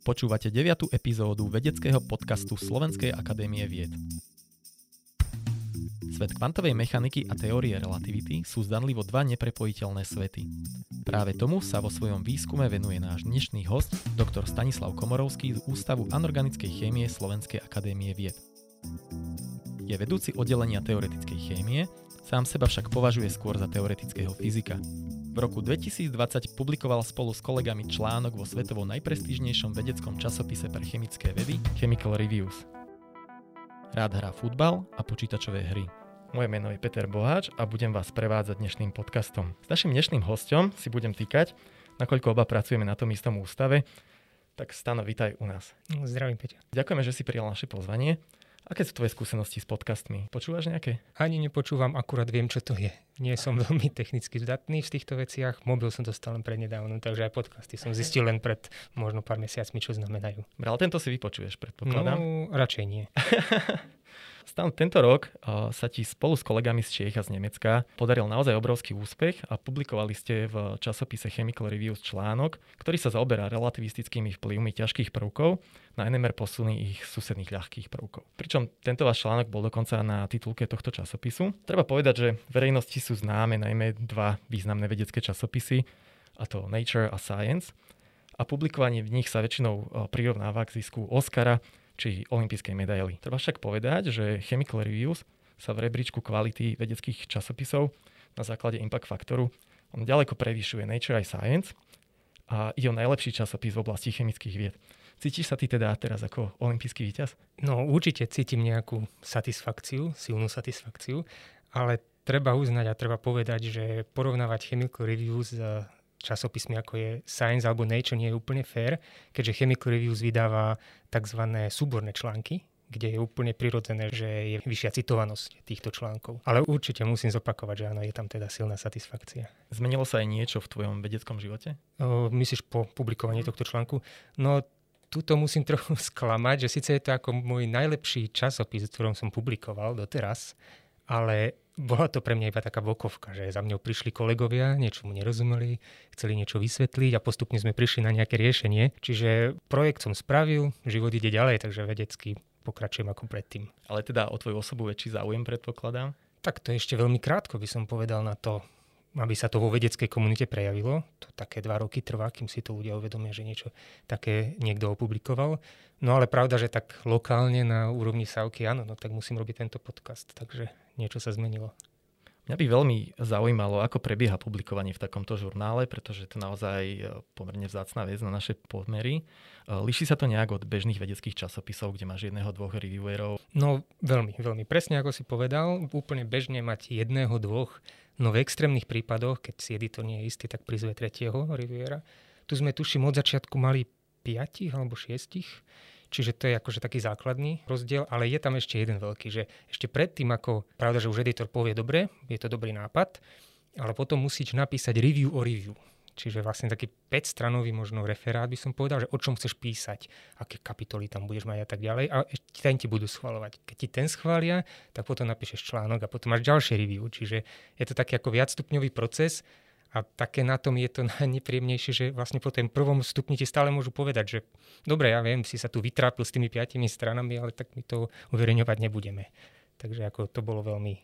Počúvate 9. epizódu vedeckého podcastu Slovenskej akadémie vied. Svet kvantovej mechaniky a teórie relativity sú zdanlivo dva neprepojiteľné svety. Práve tomu sa vo svojom výskume venuje náš dnešný host, doktor Stanislav Komorovský z Ústavu anorganickej chémie Slovenskej akadémie vied. Je vedúci oddelenia teoretickej chémie, sám seba však považuje skôr za teoretického fyzika. V roku 2020 publikoval spolu s kolegami článok vo svetovo najprestížnejšom vedeckom časopise pre chemické vedy Chemical Reviews. Rád hrá futbal a počítačové hry. Moje meno je Peter Boháč a budem vás prevádzať dnešným podcastom. S našim dnešným hostom si budem týkať, nakoľko oba pracujeme na tom istom ústave, tak Stano, vítaj u nás. Zdravím, Peťa. Ďakujeme, že si prijal naše pozvanie. Aké sú tvoje skúsenosti s podcastmi? Počúvaš nejaké? Ani nepočúvam, akurát viem, čo to je. Nie som veľmi technicky zdatný v týchto veciach. Mobil som dostal len prednedávno, takže aj podcasty som zistil len pred možno pár mesiacmi, čo znamenajú. Ale tento si vypočuješ, predpokladám. No, radšej nie. Stan, tento rok uh, sa ti spolu s kolegami z Čiech a z Nemecka podaril naozaj obrovský úspech a publikovali ste v časopise Chemical Reviews článok, ktorý sa zaoberá relativistickými vplyvmi ťažkých prvkov na NMR posuny ich susedných ľahkých prvkov. Pričom tento váš článok bol dokonca na titulke tohto časopisu. Treba povedať, že verejnosti sú známe najmä dva významné vedecké časopisy, a to Nature a Science. A publikovanie v nich sa väčšinou prirovnáva k zisku Oscara či olympijskej medaily. Treba však povedať, že Chemical Reviews sa v rebríčku kvality vedeckých časopisov na základe impact faktoru on ďaleko prevyšuje Nature aj Science a ide o najlepší časopis v oblasti chemických vied. Cítiš sa ty teda teraz ako olimpijský víťaz? No určite cítim nejakú satisfakciu, silnú satisfakciu, ale treba uznať a treba povedať, že porovnávať Chemical Reviews časopismi ako je Science alebo Nature nie je úplne fair, keďže Chemical Reviews vydáva tzv. súborné články, kde je úplne prirodzené, že je vyššia citovanosť týchto článkov. Ale určite musím zopakovať, že áno, je tam teda silná satisfakcia. Zmenilo sa aj niečo v tvojom vedeckom živote? O, myslíš po publikovaní tohto článku? No, tuto musím trochu sklamať, že síce je to ako môj najlepší časopis, v ktorom som publikoval doteraz, ale bola to pre mňa iba taká bokovka, že za mňou prišli kolegovia, niečo mu nerozumeli, chceli niečo vysvetliť a postupne sme prišli na nejaké riešenie. Čiže projekt som spravil, život ide ďalej, takže vedecky pokračujem ako predtým. Ale teda o tvoju osobu väčší záujem predpokladám? Tak to ešte veľmi krátko by som povedal na to, aby sa to vo vedeckej komunite prejavilo. To také dva roky trvá, kým si to ľudia uvedomia, že niečo také niekto opublikoval. No ale pravda, že tak lokálne na úrovni Savky, áno, no tak musím robiť tento podcast, takže niečo sa zmenilo. Mňa by veľmi zaujímalo, ako prebieha publikovanie v takomto žurnále, pretože to naozaj e, pomerne vzácná vec na naše podmery. E, líši sa to nejak od bežných vedeckých časopisov, kde máš jedného, dvoch reviewerov? No veľmi, veľmi. Presne ako si povedal, úplne bežne mať jedného, dvoch, no v extrémnych prípadoch, keď si editor nie je istý, tak prizve tretieho reviewera. Tu sme tuším od začiatku mali piatich alebo šiestich Čiže to je akože taký základný rozdiel, ale je tam ešte jeden veľký, že ešte predtým, ako pravda, že už editor povie dobre, je to dobrý nápad, ale potom musíš napísať review o review. Čiže vlastne taký 5-stranový možno referát by som povedal, že o čom chceš písať, aké kapitoly tam budeš mať a tak ďalej. A ten ti budú schvalovať. Keď ti ten schvália, tak potom napíšeš článok a potom máš ďalšie review. Čiže je to taký ako viacstupňový proces, a také na tom je to najnepríjemnejšie, že vlastne po tom prvom stupni ti stále môžu povedať, že dobre, ja viem, si sa tu vytrápil s tými piatimi stranami, ale tak my to uverejňovať nebudeme. Takže ako to bolo veľmi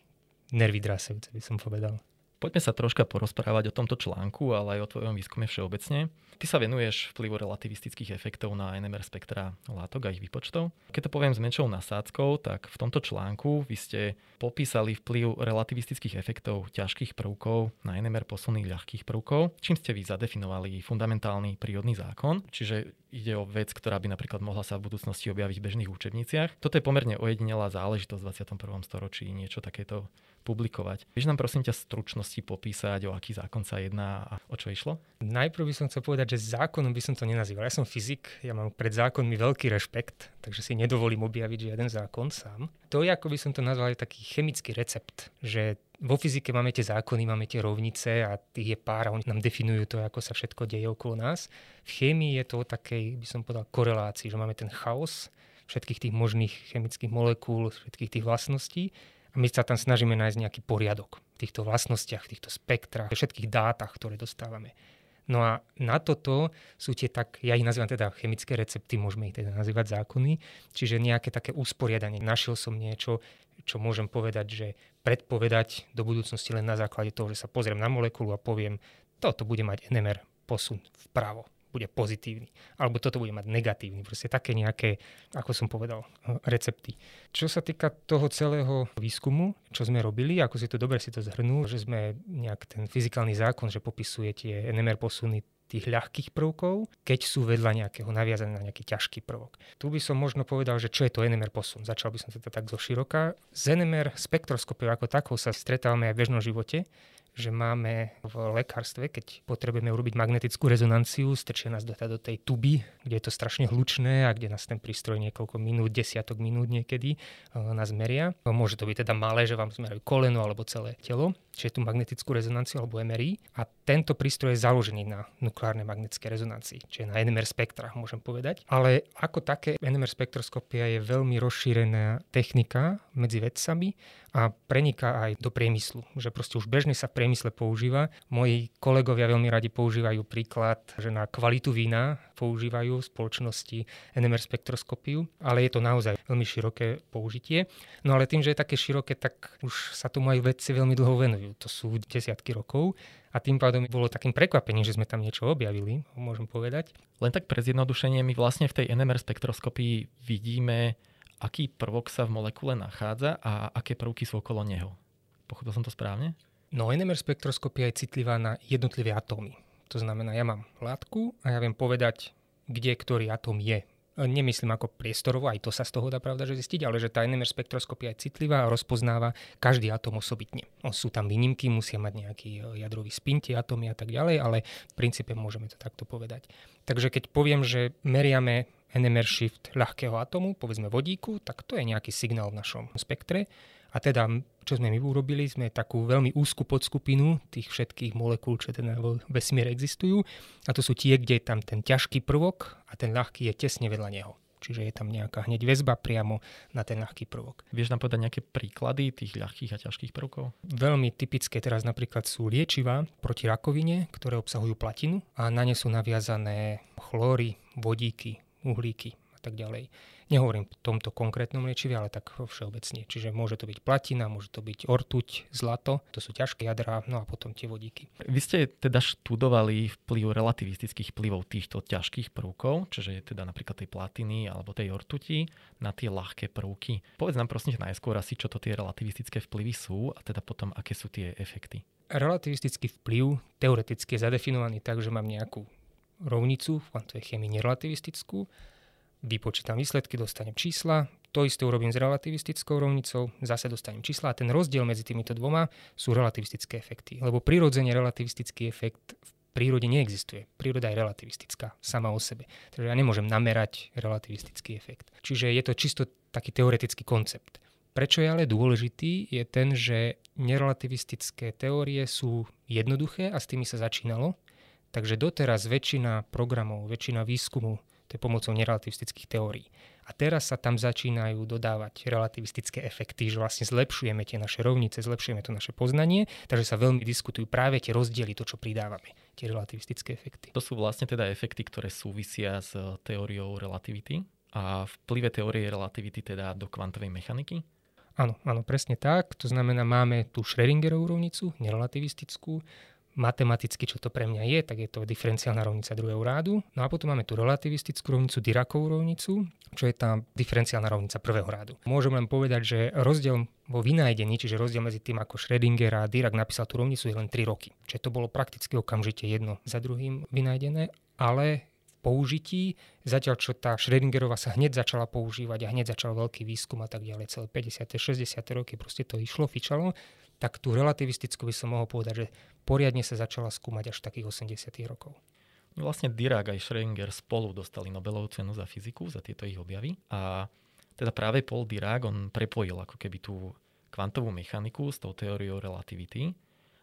nervy by som povedal. Poďme sa troška porozprávať o tomto článku, ale aj o tvojom výskume všeobecne. Ty sa venuješ vplyvu relativistických efektov na NMR spektra látok a ich výpočtov. Keď to poviem s menšou nasádzkou, tak v tomto článku vy ste popísali vplyv relativistických efektov ťažkých prvkov na NMR posuny ľahkých prvkov, čím ste vy zadefinovali fundamentálny prírodný zákon, čiže ide o vec, ktorá by napríklad mohla sa v budúcnosti objaviť v bežných učebniciach. Toto je pomerne ojedinelá záležitosť v 21. storočí niečo takéto publikovať. Vieš nám prosím ťa stručnosti popísať, o aký zákon sa jedná a o čo išlo? Najprv by som chcel povedať, že zákonom by som to nenazýval. Ja som fyzik, ja mám pred zákonmi veľký rešpekt, takže si nedovolím objaviť žiaden zákon sám. To je, ako by som to nazval, taký chemický recept, že vo fyzike máme tie zákony, máme tie rovnice a tých je pár a oni nám definujú to, ako sa všetko deje okolo nás. V chémii je to o takej, by som povedal, korelácii, že máme ten chaos všetkých tých možných chemických molekúl, všetkých tých vlastností a my sa tam snažíme nájsť nejaký poriadok v týchto vlastnostiach, v týchto spektrách, v všetkých dátach, ktoré dostávame. No a na toto sú tie tak, ja ich nazývam teda chemické recepty, môžeme ich teda nazývať zákony, čiže nejaké také usporiadanie. Našiel som niečo, čo môžem povedať, že predpovedať do budúcnosti len na základe toho, že sa pozriem na molekulu a poviem, toto bude mať NMR posun vpravo bude pozitívny. Alebo toto bude mať negatívny. Proste také nejaké, ako som povedal, recepty. Čo sa týka toho celého výskumu, čo sme robili, ako si to dobre si to zhrnul, že sme nejak ten fyzikálny zákon, že popisuje tie NMR posuny tých ľahkých prvkov, keď sú vedľa nejakého naviazané na nejaký ťažký prvok. Tu by som možno povedal, že čo je to NMR posun. Začal by som teda tak zo široka. Z NMR spektroskopiou ako takou sa stretávame aj v bežnom živote že máme v lekárstve, keď potrebujeme urobiť magnetickú rezonanciu, strčia nás do, do tej tuby, kde je to strašne hlučné a kde nás ten prístroj niekoľko minút, desiatok minút niekedy e, nás meria. Môže to byť teda malé, že vám zmerajú koleno alebo celé telo, čiže tú magnetickú rezonanciu alebo MRI. A tento prístroj je založený na nukleárnej magnetickej rezonancii, čiže na NMR spektrách môžem povedať. Ale ako také NMR spektroskopia je veľmi rozšírená technika medzi vedcami a preniká aj do priemyslu, že proste už bežne sa v priemysle používa. Moji kolegovia veľmi radi používajú príklad, že na kvalitu vína používajú spoločnosti NMR spektroskopiu, ale je to naozaj veľmi široké použitie. No ale tým, že je také široké, tak už sa tomu aj vedci veľmi dlho venujú. To sú desiatky rokov a tým pádom bolo takým prekvapením, že sme tam niečo objavili, môžem povedať. Len tak pre zjednodušenie, my vlastne v tej NMR spektroskopii vidíme aký prvok sa v molekule nachádza a aké prvky sú okolo neho. Pochopil som to správne? No NMR spektroskopia je citlivá na jednotlivé atómy. To znamená, ja mám látku a ja viem povedať, kde ktorý atóm je. Nemyslím ako priestorovo, aj to sa z toho dá pravda, že zistiť, ale že tá NMR spektroskopia je citlivá a rozpoznáva každý atóm osobitne. O, sú tam výnimky, musia mať nejaký e, jadrový spin tie atómy a tak ďalej, ale v princípe môžeme to takto povedať. Takže keď poviem, že meriame NMR shift ľahkého atomu, povedzme vodíku, tak to je nejaký signál v našom spektre. A teda, čo sme my urobili, sme takú veľmi úzku podskupinu tých všetkých molekúl, čo teda vo vesmíre existujú. A to sú tie, kde je tam ten ťažký prvok a ten ľahký je tesne vedľa neho. Čiže je tam nejaká hneď väzba priamo na ten ľahký prvok. Vieš nám povedať nejaké príklady tých ľahkých a ťažkých prvkov? Veľmi typické teraz napríklad sú liečiva proti rakovine, ktoré obsahujú platinu a na ne sú naviazané chlóry, vodíky, uhlíky a tak ďalej. Nehovorím v tomto konkrétnom liečive, ale tak všeobecne. Čiže môže to byť platina, môže to byť ortuť, zlato, to sú ťažké jadrá, no a potom tie vodíky. Vy ste teda študovali vplyv relativistických vplyvov týchto ťažkých prvkov, čiže teda napríklad tej platiny alebo tej ortuti na tie ľahké prvky. Povedz nám prosím najskôr asi, čo to tie relativistické vplyvy sú a teda potom, aké sú tie efekty. Relativistický vplyv teoreticky je zadefinovaný tak, že mám nejakú rovnicu v kvantovej chémii nerelativistickú, vypočítam výsledky, dostanem čísla, to isté urobím s relativistickou rovnicou, zase dostanem čísla a ten rozdiel medzi týmito dvoma sú relativistické efekty. Lebo prirodzene relativistický efekt v prírode neexistuje. Príroda je relativistická sama o sebe. Takže ja nemôžem namerať relativistický efekt. Čiže je to čisto taký teoretický koncept. Prečo je ale dôležitý, je ten, že nerelativistické teórie sú jednoduché a s tými sa začínalo Takže doteraz väčšina programov, väčšina výskumu to je pomocou nerelativistických teórií. A teraz sa tam začínajú dodávať relativistické efekty, že vlastne zlepšujeme tie naše rovnice, zlepšujeme to naše poznanie, takže sa veľmi diskutujú práve tie rozdiely, to, čo pridávame, tie relativistické efekty. To sú vlastne teda efekty, ktoré súvisia s teóriou relativity a vplyve teórie relativity teda do kvantovej mechaniky? Áno, áno, presne tak. To znamená, máme tú Schrödingerovú rovnicu, nerelativistickú, matematicky, čo to pre mňa je, tak je to diferenciálna rovnica druhého rádu. No a potom máme tú relativistickú rovnicu, Dirakovú rovnicu, čo je tá diferenciálna rovnica prvého rádu. Môžem len povedať, že rozdiel vo vynájdení, čiže rozdiel medzi tým, ako Schrödinger a Dirac napísal tú rovnicu, je len 3 roky. Čiže to bolo prakticky okamžite jedno za druhým vynájdené, ale použití, zatiaľ čo tá Schrödingerova sa hneď začala používať a hneď začal veľký výskum a tak ďalej, celé 50. 60. roky proste to išlo, fičalo, tak tú relativistickú by som mohol povedať, že poriadne sa začala skúmať až takých 80. rokov. Vlastne Dirac aj Schrödinger spolu dostali Nobelovú cenu za fyziku, za tieto ich objavy. A teda práve Paul Dirac, on prepojil ako keby tú kvantovú mechaniku s tou teóriou relativity,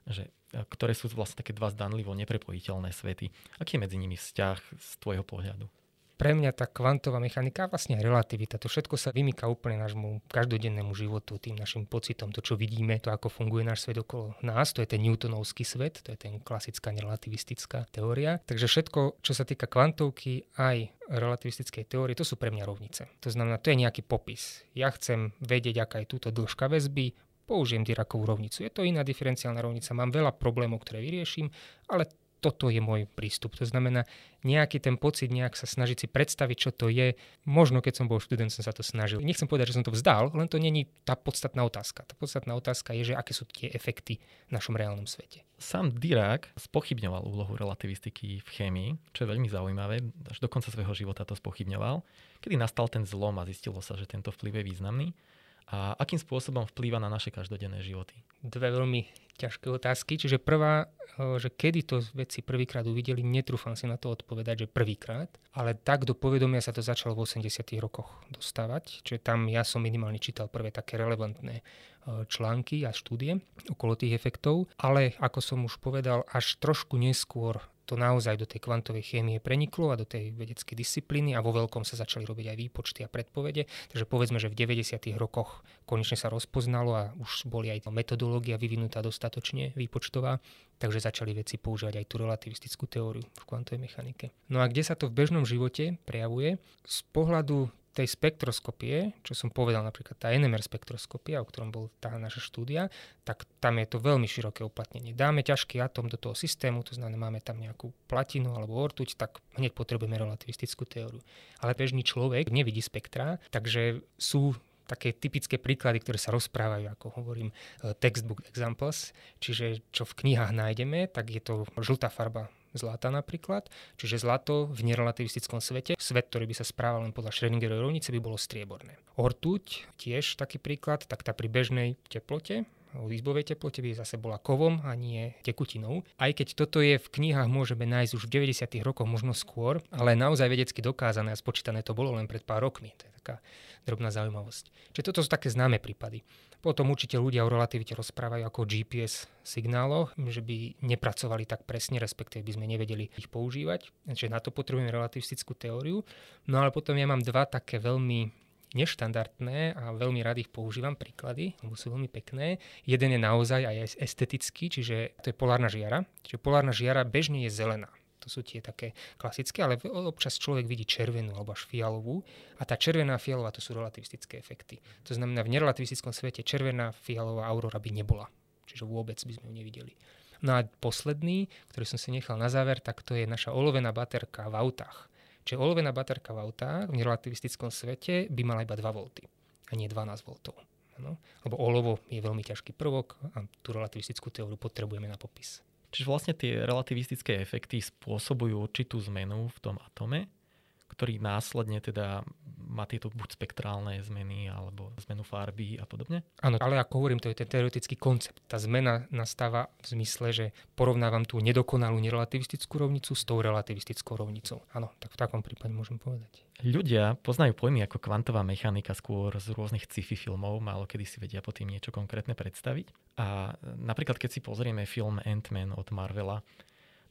že, e, ktoré sú vlastne také dva zdanlivo neprepojiteľné svety. Aký je medzi nimi vzťah z tvojho pohľadu? Pre mňa tá kvantová mechanika a vlastne relativita, to všetko sa vymýka úplne nášmu každodennému životu, tým našim pocitom, to čo vidíme, to ako funguje náš svet okolo nás, to je ten Newtonovský svet, to je ten klasická relativistická teória. Takže všetko, čo sa týka kvantovky aj relativistickej teórie, to sú pre mňa rovnice. To znamená, to je nejaký popis. Ja chcem vedieť, aká je túto dĺžka väzby, použijem Dirakovú rovnicu. Je to iná diferenciálna rovnica, mám veľa problémov, ktoré vyrieším, ale toto je môj prístup. To znamená, nejaký ten pocit, nejak sa snažiť si predstaviť, čo to je. Možno keď som bol študent, som sa to snažil. Nechcem povedať, že som to vzdal, len to není tá podstatná otázka. Tá podstatná otázka je, že aké sú tie efekty v našom reálnom svete. Sám Dirac spochybňoval úlohu relativistiky v chémii, čo je veľmi zaujímavé. Až do konca svojho života to spochybňoval. Kedy nastal ten zlom a zistilo sa, že tento vplyv je významný a akým spôsobom vplýva na naše každodenné životy? Dve veľmi ťažké otázky. Čiže prvá, eh, že kedy to veci prvýkrát uvideli, netrúfam si na to odpovedať, že prvýkrát, ale tak do povedomia sa to začalo v 80 rokoch dostávať. Čiže tam ja som minimálne čítal prvé také relevantné eh, články a štúdie okolo tých efektov, ale ako som už povedal, až trošku neskôr to naozaj do tej kvantovej chémie preniklo a do tej vedeckej disciplíny a vo veľkom sa začali robiť aj výpočty a predpovede. Takže povedzme, že v 90. rokoch konečne sa rozpoznalo a už boli aj metodológia vyvinutá dostatočne výpočtová, takže začali veci používať aj tú relativistickú teóriu v kvantovej mechanike. No a kde sa to v bežnom živote prejavuje? Z pohľadu tej spektroskopie, čo som povedal napríklad tá NMR spektroskopia, o ktorom bol tá naša štúdia, tak tam je to veľmi široké uplatnenie. Dáme ťažký atom do toho systému, to znamená, máme tam nejakú platinu alebo ortuť, tak hneď potrebujeme relativistickú teóriu. Ale bežný človek nevidí spektra, takže sú také typické príklady, ktoré sa rozprávajú, ako hovorím, e, textbook examples, čiže čo v knihách nájdeme, tak je to žltá farba zlata napríklad. Čiže zlato v nerelativistickom svete, svet, ktorý by sa správal len podľa Schrödingerovej rovnice, by bolo strieborné. Ortuť, tiež taký príklad, tak tá pri bežnej teplote, o výzbovej teplote by zase bola kovom a nie tekutinou. Aj keď toto je v knihách môžeme nájsť už v 90. rokoch, možno skôr, ale naozaj vedecky dokázané a spočítané to bolo len pred pár rokmi. To je taká drobná zaujímavosť. Čiže toto sú také známe prípady. Potom určite ľudia o relativite rozprávajú ako o GPS signáloch, že by nepracovali tak presne, respektíve by sme nevedeli ich používať. Čiže na to potrebujeme relativistickú teóriu. No ale potom ja mám dva také veľmi neštandardné a veľmi rád ich používam príklady, lebo sú veľmi pekné. Jeden je naozaj aj estetický, čiže to je polárna žiara. Čiže polárna žiara bežne je zelená. To sú tie také klasické, ale občas človek vidí červenú alebo až fialovú a tá červená fialová to sú relativistické efekty. To znamená, v nerelativistickom svete červená fialová aurora by nebola. Čiže vôbec by sme ju nevideli. No a posledný, ktorý som si nechal na záver, tak to je naša olovená baterka v autách. Čiže olovená baterka v autách v nerelativistickom svete by mala iba 2 V a nie 12 V. No? Lebo olovo je veľmi ťažký prvok a tú relativistickú teóriu potrebujeme na popis. Čiže vlastne tie relativistické efekty spôsobujú určitú zmenu v tom atome, ktorý následne teda má tieto buď spektrálne zmeny alebo zmenu farby a podobne? Áno, ale ako hovorím, to je ten teoretický koncept. Tá zmena nastáva v zmysle, že porovnávam tú nedokonalú nerelativistickú rovnicu s tou relativistickou rovnicou. Áno, tak v takom prípade môžem povedať. Ľudia poznajú pojmy ako kvantová mechanika skôr z rôznych sci-fi filmov, málo kedy si vedia po tým niečo konkrétne predstaviť. A napríklad keď si pozrieme film Ant-Man od Marvela,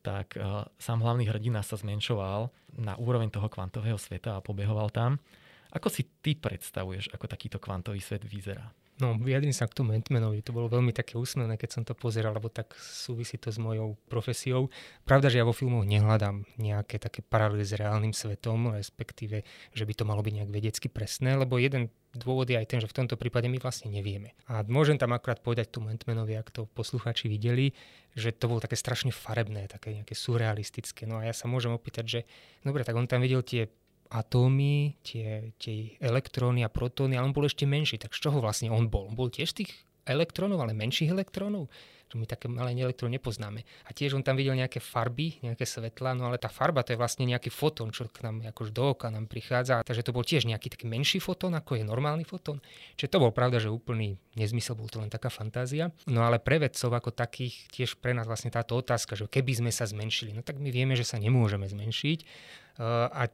tak uh, sám hlavný hrdina sa zmenšoval na úroveň toho kvantového sveta a pobehoval tam. Ako si ty predstavuješ, ako takýto kvantový svet vyzerá? No, vyjadrím sa k tomu Antmanovi. To bolo veľmi také úsmevné, keď som to pozeral, lebo tak súvisí to s mojou profesiou. Pravda, že ja vo filmoch nehľadám nejaké také paralely s reálnym svetom, respektíve, že by to malo byť nejak vedecky presné, lebo jeden dôvod je aj ten, že v tomto prípade my vlastne nevieme. A môžem tam akurát povedať tomu Antmanovi, ak to poslucháči videli, že to bolo také strašne farebné, také nejaké surrealistické. No a ja sa môžem opýtať, že dobre, tak on tam videl tie atómy, tie, tie elektróny a protóny, ale on bol ešte menší. Tak z čoho vlastne on bol? On bol tiež tých elektrónov, ale menších elektrónov? Čo my také malé elektrón nepoznáme. A tiež on tam videl nejaké farby, nejaké svetla, no ale tá farba to je vlastne nejaký fotón, čo k nám akož do oka nám prichádza. Takže to bol tiež nejaký taký menší fotón, ako je normálny fotón. Čiže to bol pravda, že úplný nezmysel, bol to len taká fantázia. No ale pre vedcov ako takých tiež pre nás vlastne táto otázka, že keby sme sa zmenšili, no tak my vieme, že sa nemôžeme zmenšiť. Uh, a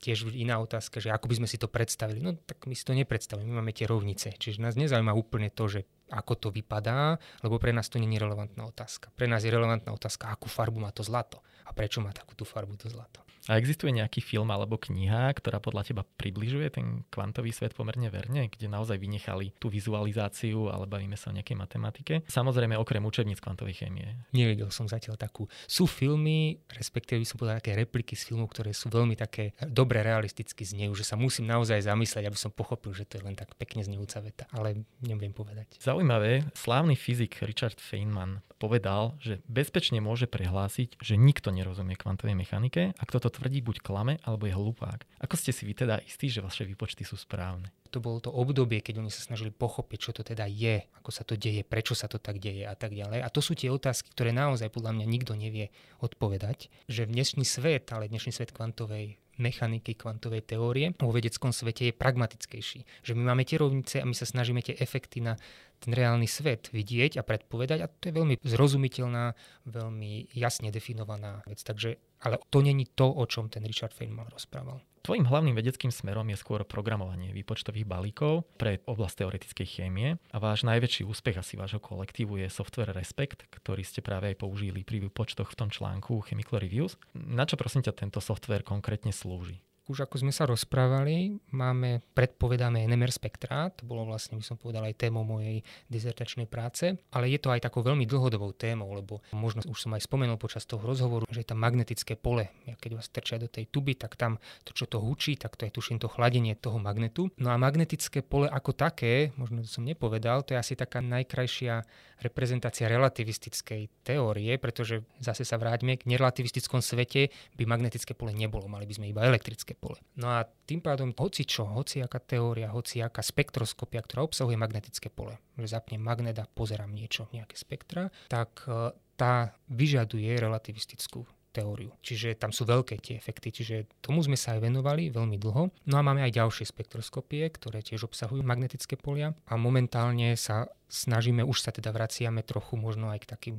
tiež iná otázka, že ako by sme si to predstavili. No tak my si to nepredstavíme, my máme tie rovnice. Čiže nás nezaujíma úplne to, že ako to vypadá, lebo pre nás to nie je relevantná otázka. Pre nás je relevantná otázka, akú farbu má to zlato a prečo má takú tú farbu to zlato. A existuje nejaký film alebo kniha, ktorá podľa teba približuje ten kvantový svet pomerne verne, kde naozaj vynechali tú vizualizáciu, ale bavíme sa o nejakej matematike. Samozrejme okrem učebníc kvantovej chémie. Nevidel som zatiaľ takú. Sú filmy, respektíve by som povedal také repliky z filmov, ktoré sú veľmi také dobre realisticky znejú, že sa musím naozaj zamyslieť, aby som pochopil, že to je len tak pekne znejúca veta, ale neviem povedať. Zaujímavé, slávny fyzik Richard Feynman povedal, že bezpečne môže prehlásiť, že nikto nerozumie kvantovej mechanike a kto to tvrdí, buď klame alebo je hlupák. Ako ste si vy teda istí, že vaše výpočty sú správne? To bolo to obdobie, keď oni sa snažili pochopiť, čo to teda je, ako sa to deje, prečo sa to tak deje a tak ďalej. A to sú tie otázky, ktoré naozaj podľa mňa nikto nevie odpovedať, že v dnešný svet, ale dnešný svet kvantovej mechaniky kvantovej teórie vo vedeckom svete je pragmatickejší. Že my máme tie rovnice a my sa snažíme tie efekty na ten reálny svet vidieť a predpovedať a to je veľmi zrozumiteľná, veľmi jasne definovaná vec. Takže, ale to není to, o čom ten Richard Feynman rozprával. Tvojím hlavným vedeckým smerom je skôr programovanie výpočtových balíkov pre oblasť teoretickej chémie a váš najväčší úspech asi vášho kolektívu je software Respect, ktorý ste práve aj použili pri výpočtoch v tom článku Chemical Reviews. Na čo prosím ťa tento software konkrétne slúži? Už ako sme sa rozprávali, máme predpovedané NMR spektra, to bolo vlastne, by som povedal, aj témou mojej dizertačnej práce, ale je to aj takou veľmi dlhodobou témou, lebo možno už som aj spomenul počas toho rozhovoru, že je tam magnetické pole. Keď vás trčia do tej tuby, tak tam to, čo to hučí, tak to je tuším to chladenie toho magnetu. No a magnetické pole ako také, možno to som nepovedal, to je asi taká najkrajšia reprezentácia relativistickej teórie, pretože zase sa vráťme, k nerelativistickom svete by magnetické pole nebolo, mali by sme iba elektrické pole. No a tým pádom hoci čo, hoci aká teória, hoci aká spektroskopia, ktorá obsahuje magnetické pole, že zapnem magnet a pozerám niečo, nejaké spektra, tak e, tá vyžaduje relativistickú teóriu. Čiže tam sú veľké tie efekty, čiže tomu sme sa aj venovali veľmi dlho. No a máme aj ďalšie spektroskopie, ktoré tiež obsahujú magnetické polia a momentálne sa snažíme, už sa teda vraciame trochu možno aj k takým,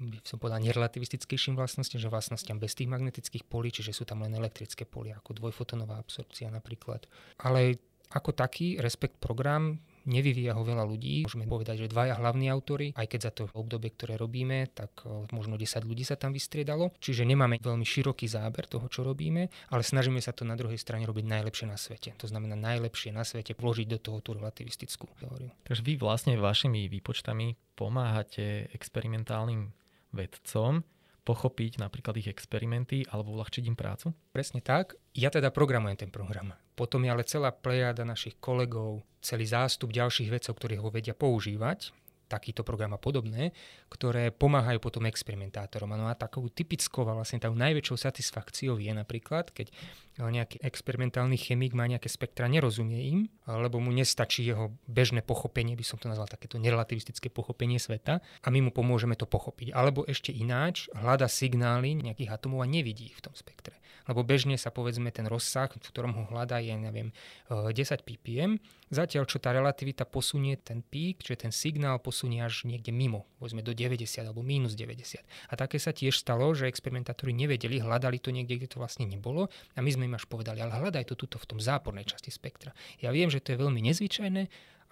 by som povedal, nerelativistickejším vlastnostiam, že vlastnostiam bez tých magnetických polí, čiže sú tam len elektrické polia, ako dvojfotonová absorpcia napríklad. Ale ako taký Respekt program Nevyvíja ho veľa ľudí. Môžeme povedať, že dvaja hlavní autory, aj keď za to obdobie, ktoré robíme, tak možno 10 ľudí sa tam vystriedalo. Čiže nemáme veľmi široký záber toho, čo robíme, ale snažíme sa to na druhej strane robiť najlepšie na svete. To znamená najlepšie na svete vložiť do toho tú relativistickú teóriu. Takže vy vlastne vašimi výpočtami pomáhate experimentálnym vedcom pochopiť napríklad ich experimenty alebo uľahčiť im prácu? Presne tak. Ja teda programujem ten program. Potom je ale celá plejada našich kolegov, celý zástup ďalších vecov, ktorí ho vedia používať takýto program a podobné, ktoré pomáhajú potom experimentátorom. No a takou typickou vlastne takou najväčšou satisfakciou je napríklad, keď nejaký experimentálny chemik má nejaké spektra, nerozumie im, lebo mu nestačí jeho bežné pochopenie, by som to nazval takéto nerelativistické pochopenie sveta a my mu pomôžeme to pochopiť. Alebo ešte ináč, hľada signály nejakých atomov a nevidí ich v tom spektre. Lebo bežne sa povedzme ten rozsah, v ktorom ho hľadá je, neviem, 10 ppm, zatiaľ čo tá relativita posunie ten pík, čiže ten signál posunie až niekde mimo, povedzme do 90 alebo minus 90. A také sa tiež stalo, že experimentátori nevedeli, hľadali to niekde, kde to vlastne nebolo a my sme sme im až povedali, ale hľadaj to tuto v tom zápornej časti spektra. Ja viem, že to je veľmi nezvyčajné,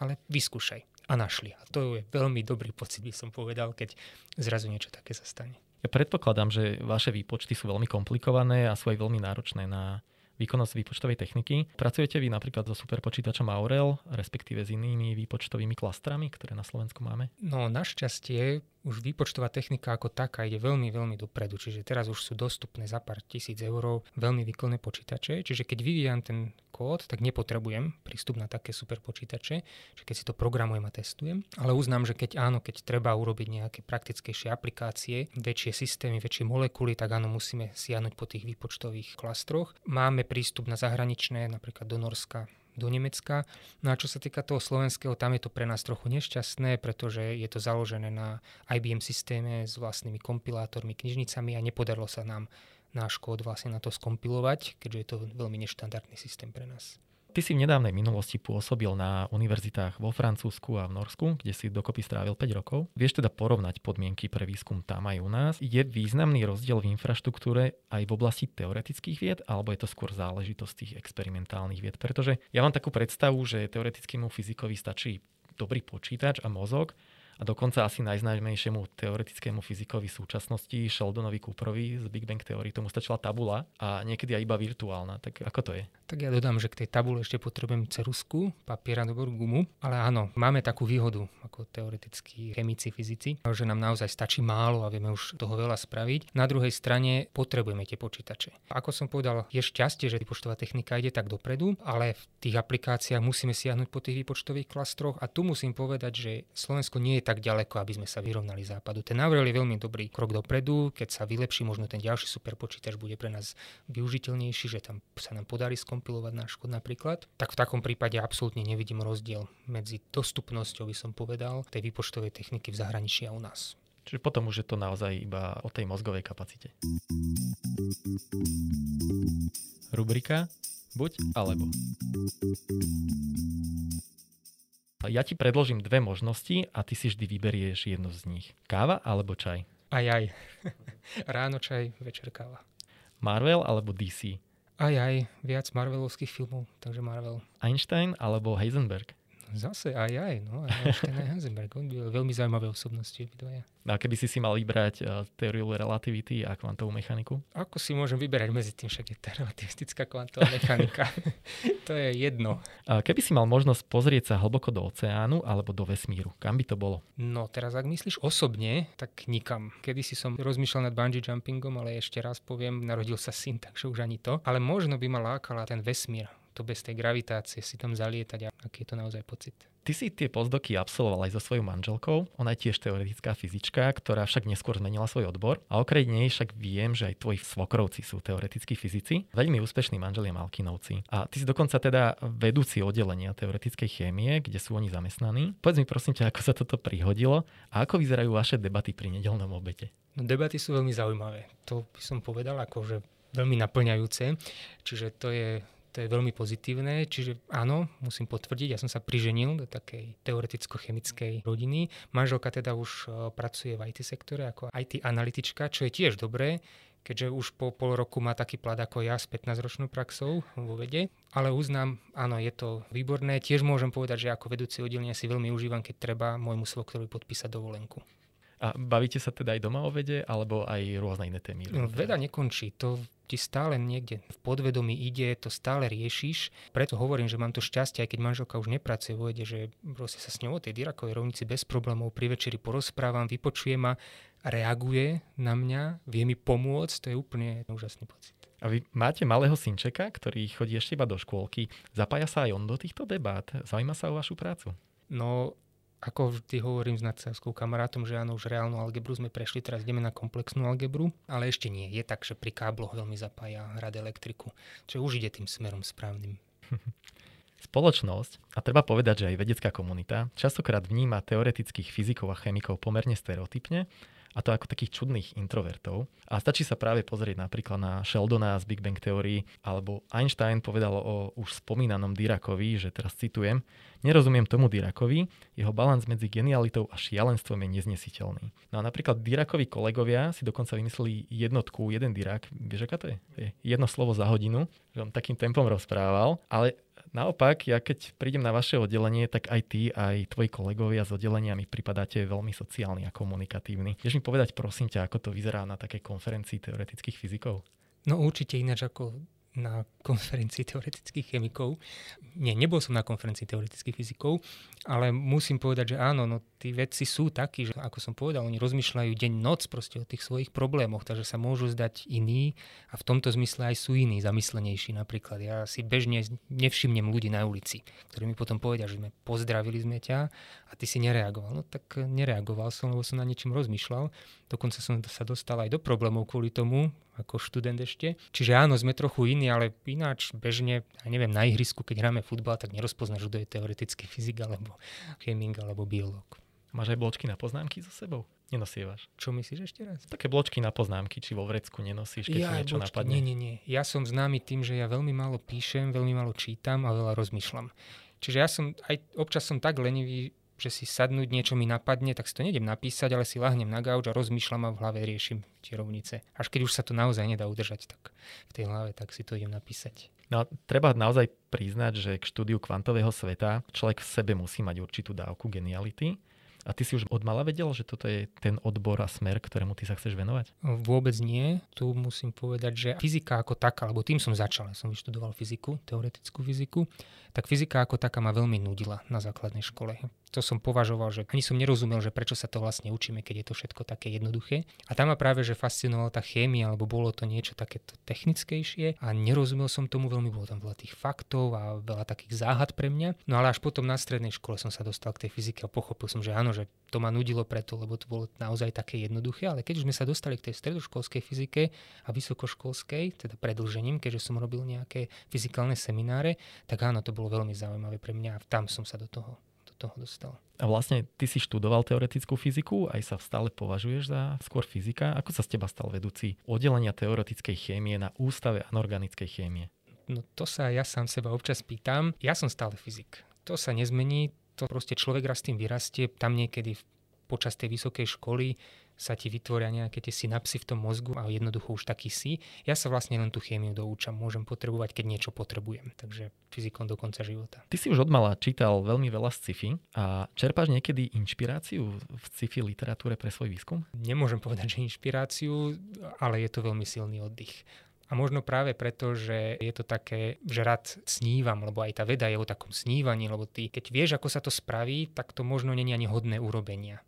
ale vyskúšaj. A našli. A to je veľmi dobrý pocit, by som povedal, keď zrazu niečo také sa stane. Ja predpokladám, že vaše výpočty sú veľmi komplikované a sú aj veľmi náročné na výkonnosť výpočtovej techniky. Pracujete vy napríklad so superpočítačom Aurel, respektíve s inými výpočtovými klastrami, ktoré na Slovensku máme? No našťastie už výpočtová technika ako taká ide veľmi, veľmi dopredu. Čiže teraz už sú dostupné za pár tisíc eur veľmi výkonné počítače. Čiže keď vyvíjam ten kód, tak nepotrebujem prístup na také super počítače, že keď si to programujem a testujem. Ale uznám, že keď áno, keď treba urobiť nejaké praktickejšie aplikácie, väčšie systémy, väčšie molekuly, tak áno, musíme siahnuť po tých výpočtových klastroch. Máme prístup na zahraničné, napríklad do Norska, do Nemecka. No a čo sa týka toho slovenského, tam je to pre nás trochu nešťastné, pretože je to založené na IBM systéme s vlastnými kompilátormi, knižnicami a nepodarilo sa nám náš kód vlastne na to skompilovať, keďže je to veľmi neštandardný systém pre nás. Ty si v nedávnej minulosti pôsobil na univerzitách vo Francúzsku a v Norsku, kde si dokopy strávil 5 rokov. Vieš teda porovnať podmienky pre výskum tam aj u nás? Je významný rozdiel v infraštruktúre aj v oblasti teoretických vied, alebo je to skôr záležitosť tých experimentálnych vied? Pretože ja mám takú predstavu, že teoretickému fyzikovi stačí dobrý počítač a mozog a dokonca asi najznámejšiemu teoretickému fyzikovi súčasnosti Sheldonovi Cooperovi z Big Bang Theory tomu stačila tabula a niekedy aj iba virtuálna. Tak ako to je? Tak ja dodám, že k tej tabule ešte potrebujem cerusku, papier a dobrú gumu, ale áno, máme takú výhodu ako teoretickí chemici, fyzici, že nám naozaj stačí málo a vieme už toho veľa spraviť. Na druhej strane potrebujeme tie počítače. Ako som povedal, je šťastie, že výpočtová technika ide tak dopredu, ale v tých aplikáciách musíme siahnuť po tých výpočtových klastroch a tu musím povedať, že Slovensko nie je tak ďaleko, aby sme sa vyrovnali západu. Ten Avril je veľmi dobrý krok dopredu, keď sa vylepší, možno ten ďalší superpočítač bude pre nás využiteľnejší, že tam sa nám podarí skompilovať náš kód napríklad. Tak v takom prípade absolútne nevidím rozdiel medzi dostupnosťou, by som povedal, tej výpočtovej techniky v zahraničí a u nás. Čiže potom už je to naozaj iba o tej mozgovej kapacite. Rubrika Buď alebo. Ja ti predložím dve možnosti a ty si vždy vyberieš jednu z nich. Káva alebo čaj? Aj, aj. Ráno čaj, večer káva. Marvel alebo DC? Aj, aj. Viac Marvelovských filmov, takže Marvel. Einstein alebo Heisenberg? Zase aj aj, no aj Heisenberg. On byl veľmi zaujímavé osobnosti obidvaja. A keby si si mal vybrať uh, teóriu relativity a kvantovú mechaniku? Ako si môžem vyberať medzi tým, však je tá relativistická kvantová mechanika. to je jedno. A keby si mal možnosť pozrieť sa hlboko do oceánu alebo do vesmíru, kam by to bolo? No teraz ak myslíš osobne, tak nikam. Kedy si som rozmýšľal nad bungee jumpingom, ale ešte raz poviem, narodil sa syn, takže už ani to. Ale možno by ma lákala ten vesmír to bez tej gravitácie si tam zalietať a aký je to naozaj pocit. Ty si tie pozdoky absolvoval aj so svojou manželkou. Ona je tiež teoretická fyzička, ktorá však neskôr zmenila svoj odbor. A okrem nej však viem, že aj tvoji svokrovci sú teoretickí fyzici. Veľmi úspešní manželia Malkinovci. A ty si dokonca teda vedúci oddelenia teoretickej chémie, kde sú oni zamestnaní. Povedz mi prosím ťa, ako sa toto prihodilo a ako vyzerajú vaše debaty pri nedelnom obete. No, debaty sú veľmi zaujímavé. To by som povedal ako, že veľmi naplňajúce. Čiže to je to je veľmi pozitívne, čiže áno, musím potvrdiť, ja som sa priženil do takej teoreticko-chemickej rodiny. Manželka teda už e, pracuje v IT sektore ako IT analytička, čo je tiež dobré, keďže už po pol roku má taký plat ako ja s 15-ročnou praxou vo vede. Ale uznám, áno, je to výborné. Tiež môžem povedať, že ako vedúci oddelenia si veľmi užívam, keď treba môjmu svokrovi podpísať dovolenku. A bavíte sa teda aj doma o vede, alebo aj rôzne iné témy? No, veda nekončí. To ti stále niekde v podvedomí ide, to stále riešiš. Preto hovorím, že mám to šťastie, aj keď manželka už nepracuje vede, že proste sa s ňou o tej Dirakovej rovnici bez problémov pri večeri porozprávam, vypočuje ma, reaguje na mňa, vie mi pomôcť, to je úplne úžasný pocit. A vy máte malého synčeka, ktorý chodí ešte iba do škôlky. Zapája sa aj on do týchto debát? Zaujíma sa o vašu prácu? No, ako vždy hovorím s nadsávskou kamarátom, že áno, už reálnu algebru sme prešli, teraz ideme na komplexnú algebru, ale ešte nie. Je tak, že pri kábloch veľmi zapája hrad elektriku, čo už ide tým smerom správnym. Spoločnosť, a treba povedať, že aj vedecká komunita, častokrát vníma teoretických fyzikov a chemikov pomerne stereotypne a to ako takých čudných introvertov. A stačí sa práve pozrieť napríklad na Sheldona z Big Bang Theory, alebo Einstein povedal o už spomínanom Dirakovi, že teraz citujem, nerozumiem tomu Dirakovi, jeho balans medzi genialitou a šialenstvom je neznesiteľný. No a napríklad Dirakovi kolegovia si dokonca vymysleli jednotku, jeden Dirak, vieš aká to je? je jedno slovo za hodinu, že on takým tempom rozprával, ale Naopak, ja keď prídem na vaše oddelenie, tak aj ty, aj tvoji kolegovia z oddelenia mi pripadáte veľmi sociálni a komunikatívni. Vieš mi povedať, prosím ťa, ako to vyzerá na takej konferencii teoretických fyzikov? No určite ináč ako na konferencii teoretických chemikov. Nie, nebol som na konferencii teoretických fyzikov, ale musím povedať, že áno, no tí vedci sú takí, že ako som povedal, oni rozmýšľajú deň noc proste o tých svojich problémoch, takže sa môžu zdať iní a v tomto zmysle aj sú iní, zamyslenejší napríklad. Ja si bežne nevšimnem ľudí na ulici, ktorí mi potom povedia, že sme pozdravili sme ťa a ty si nereagoval. No tak nereagoval som, lebo som na niečím rozmýšľal. Dokonca som sa dostal aj do problémov kvôli tomu, ako študent ešte. Čiže áno, sme trochu iní, ale ináč bežne, ja neviem, na ihrisku, keď hráme futbal, tak nerozpoznáš, kto je teoretický fyzik alebo chemik alebo biológ. Máš aj bločky na poznámky so sebou? Nenosievaš. Čo myslíš ešte raz? Také bločky na poznámky, či vo vrecku nenosíš, keď ja, sa niečo bločky, napadne? Nie, nie, nie. Ja som známy tým, že ja veľmi málo píšem, veľmi málo čítam a veľa rozmýšľam. Čiže ja som aj občas som tak lenivý, že si sadnúť, niečo mi napadne, tak si to nejdem napísať, ale si lahnem na gauč a rozmýšľam a v hlave riešim tie rovnice. Až keď už sa to naozaj nedá udržať tak v tej hlave, tak si to idem napísať. No, treba naozaj priznať, že k štúdiu kvantového sveta človek v sebe musí mať určitú dávku geniality A ty si už od mala vedel, že toto je ten odbor a smer, ktorému ty sa chceš venovať? Vôbec nie. Tu musím povedať, že fyzika ako taká, lebo tým som začal, ja som vyštudoval fyziku, teoretickú fyziku, tak fyzika ako taká ma veľmi nudila na základnej škole to som považoval, že ani som nerozumel, že prečo sa to vlastne učíme, keď je to všetko také jednoduché. A tam ma práve, že fascinovala tá chémia, alebo bolo to niečo takéto technickejšie a nerozumel som tomu veľmi, bolo tam veľa tých faktov a veľa takých záhad pre mňa. No ale až potom na strednej škole som sa dostal k tej fyzike a pochopil som, že áno, že to ma nudilo preto, lebo to bolo naozaj také jednoduché, ale keď už sme sa dostali k tej stredoškolskej fyzike a vysokoškolskej, teda predlžením, keďže som robil nejaké fyzikálne semináre, tak áno, to bolo veľmi zaujímavé pre mňa a tam som sa do toho toho dostal. A vlastne ty si študoval teoretickú fyziku, aj sa stále považuješ za skôr fyzika. Ako sa z teba stal vedúci oddelenia teoretickej chémie na Ústave anorganickej chémie? No to sa ja sám seba občas pýtam. Ja som stále fyzik. To sa nezmení, to proste človek raz tým vyrastie. Tam niekedy počas tej vysokej školy sa ti vytvoria nejaké tie synapsy v tom mozgu a jednoducho už taký si. Ja sa vlastne len tú chémiu doučam, môžem potrebovať, keď niečo potrebujem. Takže fyzikom do konca života. Ty si už od mala čítal veľmi veľa sci-fi a čerpáš niekedy inšpiráciu v sci-fi literatúre pre svoj výskum? Nemôžem povedať, že inšpiráciu, ale je to veľmi silný oddych. A možno práve preto, že je to také, že rád snívam, lebo aj tá veda je o takom snívaní, lebo ty, keď vieš, ako sa to spraví, tak to možno není ani hodné urobenia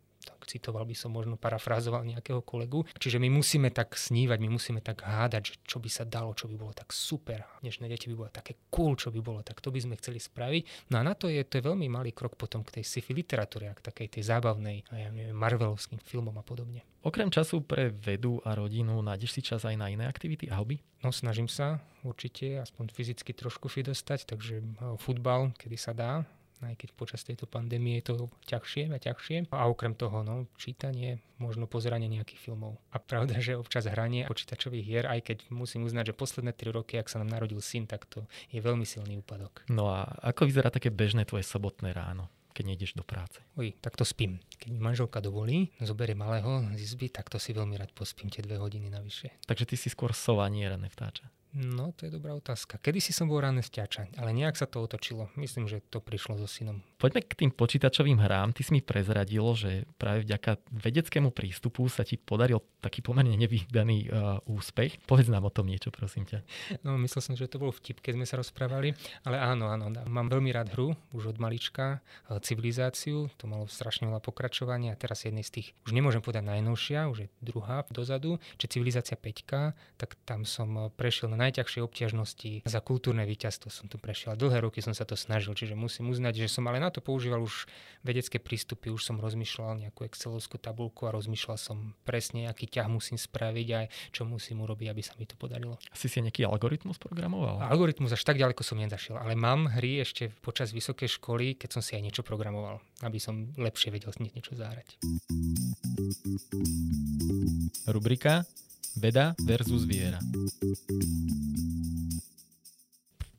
citoval by som možno parafrázoval nejakého kolegu. Čiže my musíme tak snívať, my musíme tak hádať, že čo by sa dalo, čo by bolo tak super. Dnešné deti by bolo také cool, čo by bolo, tak to by sme chceli spraviť. No a na to je, to je veľmi malý krok potom k tej sci-fi literatúre, k takej tej zábavnej, ja neviem, Marvelovským filmom a podobne. Okrem času pre vedu a rodinu nájdeš si čas aj na iné aktivity a hobby? No snažím sa určite, aspoň fyzicky trošku fi dostať, takže futbal, kedy sa dá, aj keď počas tejto pandémie je to ťažšie a ťažšie. A okrem toho, no, čítanie, možno pozeranie nejakých filmov. A pravda, že občas hranie počítačových hier, aj keď musím uznať, že posledné 3 roky, ak sa nám narodil syn, tak to je veľmi silný úpadok. No a ako vyzerá také bežné tvoje sobotné ráno? keď nejdeš do práce? Oj, tak to spím. Keď mi manželka dovolí, zoberie malého z izby, tak to si veľmi rád pospím tie dve hodiny navyše. Takže ty si skôr sova, nie rané vtáča. No, to je dobrá otázka. Kedy si som bol ráne vťača, ale nejak sa to otočilo. Myslím, že to prišlo so synom. Poďme k tým počítačovým hrám. Ty si mi prezradil, že práve vďaka vedeckému prístupu sa ti podaril taký pomerne nevydaný uh, úspech. Povedz nám o tom niečo, prosím ťa. No, myslel som, že to bol vtip, keď sme sa rozprávali, ale áno, áno. Mám veľmi rád hru, už od malička, uh, civilizáciu. To malo strašne veľa pokračovania a teraz jednej z tých, už nemôžem povedať najnovšia, už je druhá dozadu, či civilizácia 5, tak tam som prešiel na najťažšej obťažnosti za kultúrne víťazstvo som tu prešiel. Dlhé roky som sa to snažil, čiže musím uznať, že som ale na to používal už vedecké prístupy, už som rozmýšľal nejakú excelovskú tabulku a rozmýšľal som presne, aký ťah musím spraviť a čo musím urobiť, aby sa mi to podarilo. Asi si nejaký algoritmus programoval? Algoritmus až tak ďaleko som nezašiel, ale mám hry ešte počas vysokej školy, keď som si aj niečo programoval, aby som lepšie vedel niečo zahrať. Rubrika Veda versus viera.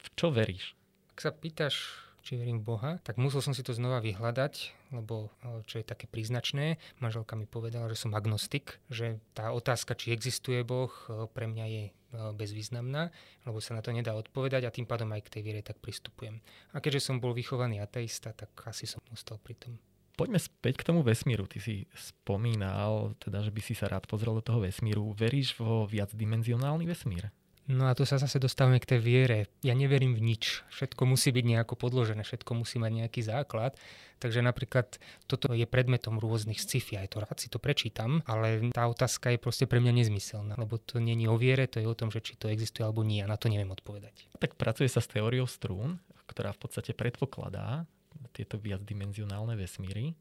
V čo veríš? Ak sa pýtaš, či verím Boha, tak musel som si to znova vyhľadať, lebo e, čo je také príznačné, manželka mi povedala, že som agnostik, že tá otázka, či existuje Boh, e, pre mňa je e, bezvýznamná, lebo sa na to nedá odpovedať a tým pádom aj k tej viere tak pristupujem. A keďže som bol vychovaný ateista, tak asi som ostal pri tom. Poďme späť k tomu vesmíru. Ty si spomínal, teda, že by si sa rád pozrel do toho vesmíru. Veríš vo viacdimenzionálny vesmír? No a tu sa zase dostávame k tej viere. Ja neverím v nič. Všetko musí byť nejako podložené, všetko musí mať nejaký základ. Takže napríklad toto je predmetom rôznych sci-fi, aj to rád si to prečítam, ale tá otázka je proste pre mňa nezmyselná, lebo to není o viere, to je o tom, že či to existuje alebo nie a na to neviem odpovedať. Tak pracuje sa s teóriou strún, ktorá v podstate predpokladá, tieto viacdimenzionálne vesmíry.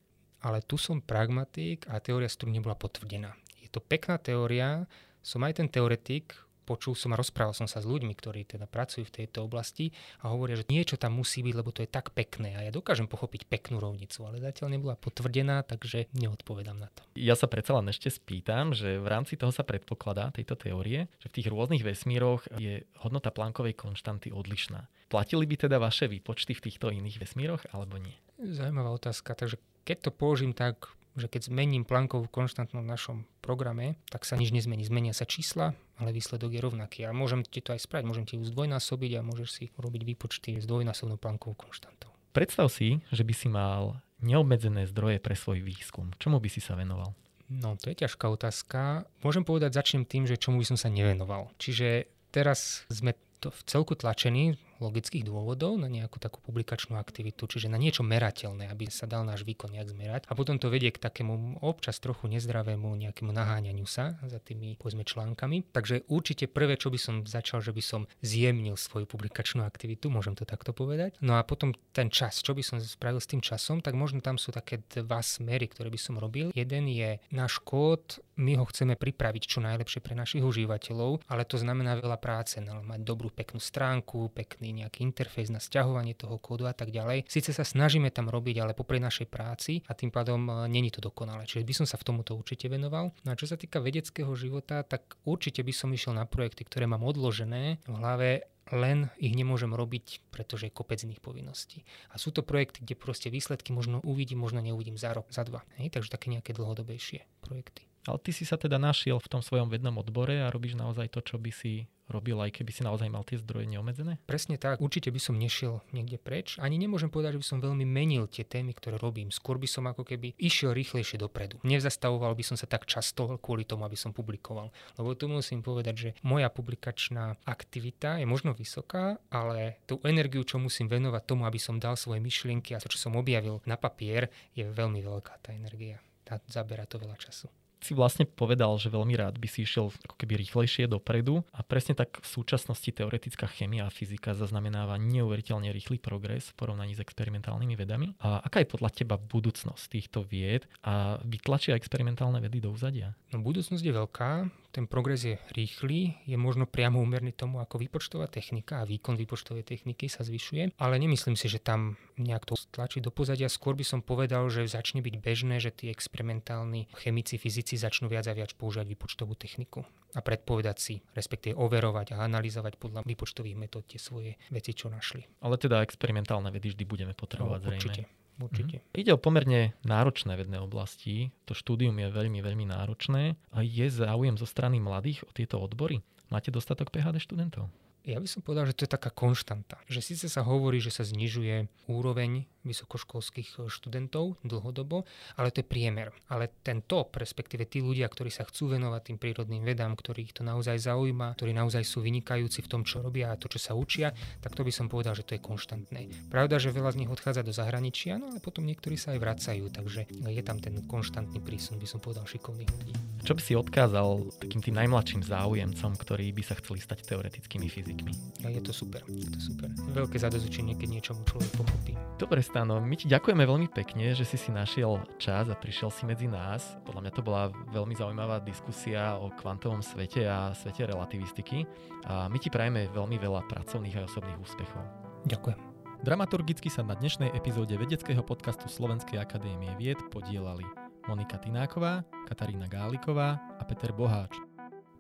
Ale tu som pragmatik a teória strún nebola potvrdená. Je to pekná teória, som aj ten teoretik, počul som a rozprával som sa s ľuďmi, ktorí teda pracujú v tejto oblasti a hovoria, že niečo tam musí byť, lebo to je tak pekné. A ja dokážem pochopiť peknú rovnicu, ale zatiaľ nebola potvrdená, takže neodpovedám na to. Ja sa predsa len ešte spýtam, že v rámci toho sa predpokladá tejto teórie, že v tých rôznych vesmíroch je hodnota Planckovej konštanty odlišná. Platili by teda vaše výpočty v týchto iných vesmíroch alebo nie? Zaujímavá otázka. Takže keď to položím tak že keď zmením Planckovú konštantnú v našom programe, tak sa nič nezmení. Zmenia sa čísla, ale výsledok je rovnaký. A môžem ti to aj spraviť, môžem ti ju zdvojnásobiť a môžeš si urobiť výpočty s dvojnásobnou Planckovou konštantou. Predstav si, že by si mal neobmedzené zdroje pre svoj výskum, čomu by si sa venoval? No, to je ťažká otázka. Môžem povedať, začnem tým, že čomu by som sa nevenoval. Čiže teraz sme to v celku tlačení logických dôvodov na nejakú takú publikačnú aktivitu, čiže na niečo merateľné, aby sa dal náš výkon nejak zmerať. A potom to vedie k takému občas trochu nezdravému nejakému naháňaniu sa za tými povedzme článkami. Takže určite prvé, čo by som začal, že by som zjemnil svoju publikačnú aktivitu, môžem to takto povedať. No a potom ten čas, čo by som spravil s tým časom, tak možno tam sú také dva smery, ktoré by som robil. Jeden je náš kód, my ho chceme pripraviť čo najlepšie pre našich užívateľov, ale to znamená veľa práce, mať dobrú peknú stránku, pekný nejaký interfejs na stiahovanie toho kódu a tak ďalej. Sice sa snažíme tam robiť, ale popri našej práci a tým pádom e, není to dokonalé. Čiže by som sa v tomuto určite venoval. No a čo sa týka vedeckého života, tak určite by som išiel na projekty, ktoré mám odložené v hlave len ich nemôžem robiť, pretože je kopec iných povinností. A sú to projekty, kde proste výsledky možno uvidím, možno neuvidím za rok, za dva. Hej? Takže také nejaké dlhodobejšie projekty. Ale ty si sa teda našiel v tom svojom vednom odbore a robíš naozaj to, čo by si robil, aj keby si naozaj mal tie zdroje neobmedzené? Presne tak. Určite by som nešiel niekde preč. Ani nemôžem povedať, že by som veľmi menil tie témy, ktoré robím. Skôr by som ako keby išiel rýchlejšie dopredu. Nezastavoval by som sa tak často kvôli tomu, aby som publikoval. Lebo tu musím povedať, že moja publikačná aktivita je možno vysoká, ale tú energiu, čo musím venovať tomu, aby som dal svoje myšlienky a to, čo som objavil na papier, je veľmi veľká tá energia. Tá zabera to veľa času si vlastne povedal, že veľmi rád by si išiel ako keby rýchlejšie dopredu a presne tak v súčasnosti teoretická chemia a fyzika zaznamenáva neuveriteľne rýchly progres v porovnaní s experimentálnymi vedami. A aká je podľa teba budúcnosť týchto vied a vytlačia experimentálne vedy do úzadia? No, budúcnosť je veľká, ten progres je rýchly, je možno priamo úmerný tomu, ako výpočtová technika a výkon výpočtovej techniky sa zvyšuje, ale nemyslím si, že tam nejak to tlačí do pozadia. Skôr by som povedal, že začne byť bežné, že tí experimentálni chemici, fyzici začnú viac a viac používať výpočtovú techniku a predpovedať si, respektíve overovať a analyzovať podľa výpočtových metód tie svoje veci, čo našli. Ale teda experimentálne vedy vždy budeme potrebovať no, určite. zrejme. Určite. Mm. Ide o pomerne náročné vedné oblasti. To štúdium je veľmi, veľmi náročné. A je záujem zo strany mladých o tieto odbory? Máte dostatok PHD študentov? Ja by som povedal, že to je taká konštanta. Že síce sa hovorí, že sa znižuje úroveň vysokoškolských e, študentov dlhodobo, ale to je priemer. Ale ten top, respektíve tí ľudia, ktorí sa chcú venovať tým prírodným vedám, ktorých to naozaj zaujíma, ktorí naozaj sú vynikajúci v tom, čo robia a to, čo sa učia, tak to by som povedal, že to je konštantné. Pravda, že veľa z nich odchádza do zahraničia, no ale potom niektorí sa aj vracajú, takže je tam ten konštantný prísun, by som povedal, šikovných ľudí. Čo by si odkázal takým tým najmladším záujemcom, ktorí by sa chceli stať teoretickými fyzikmi? A je to super, je to super. Veľké zadozučenie, keď niečomu človek pochopí. Dobre, Stano, my ti ďakujeme veľmi pekne, že si si našiel čas a prišiel si medzi nás. Podľa mňa to bola veľmi zaujímavá diskusia o kvantovom svete a svete relativistiky. A my ti prajeme veľmi veľa pracovných a osobných úspechov. Ďakujem. Dramaturgicky sa na dnešnej epizóde vedeckého podcastu Slovenskej akadémie vied podielali Monika Tináková, Katarína Gáliková a Peter Boháč.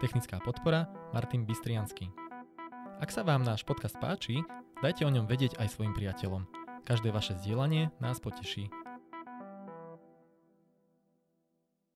Technická podpora Martin Bystriansky. Ak sa vám náš podcast páči, dajte o ňom vedieť aj svojim priateľom. Každé vaše zdieľanie nás poteší.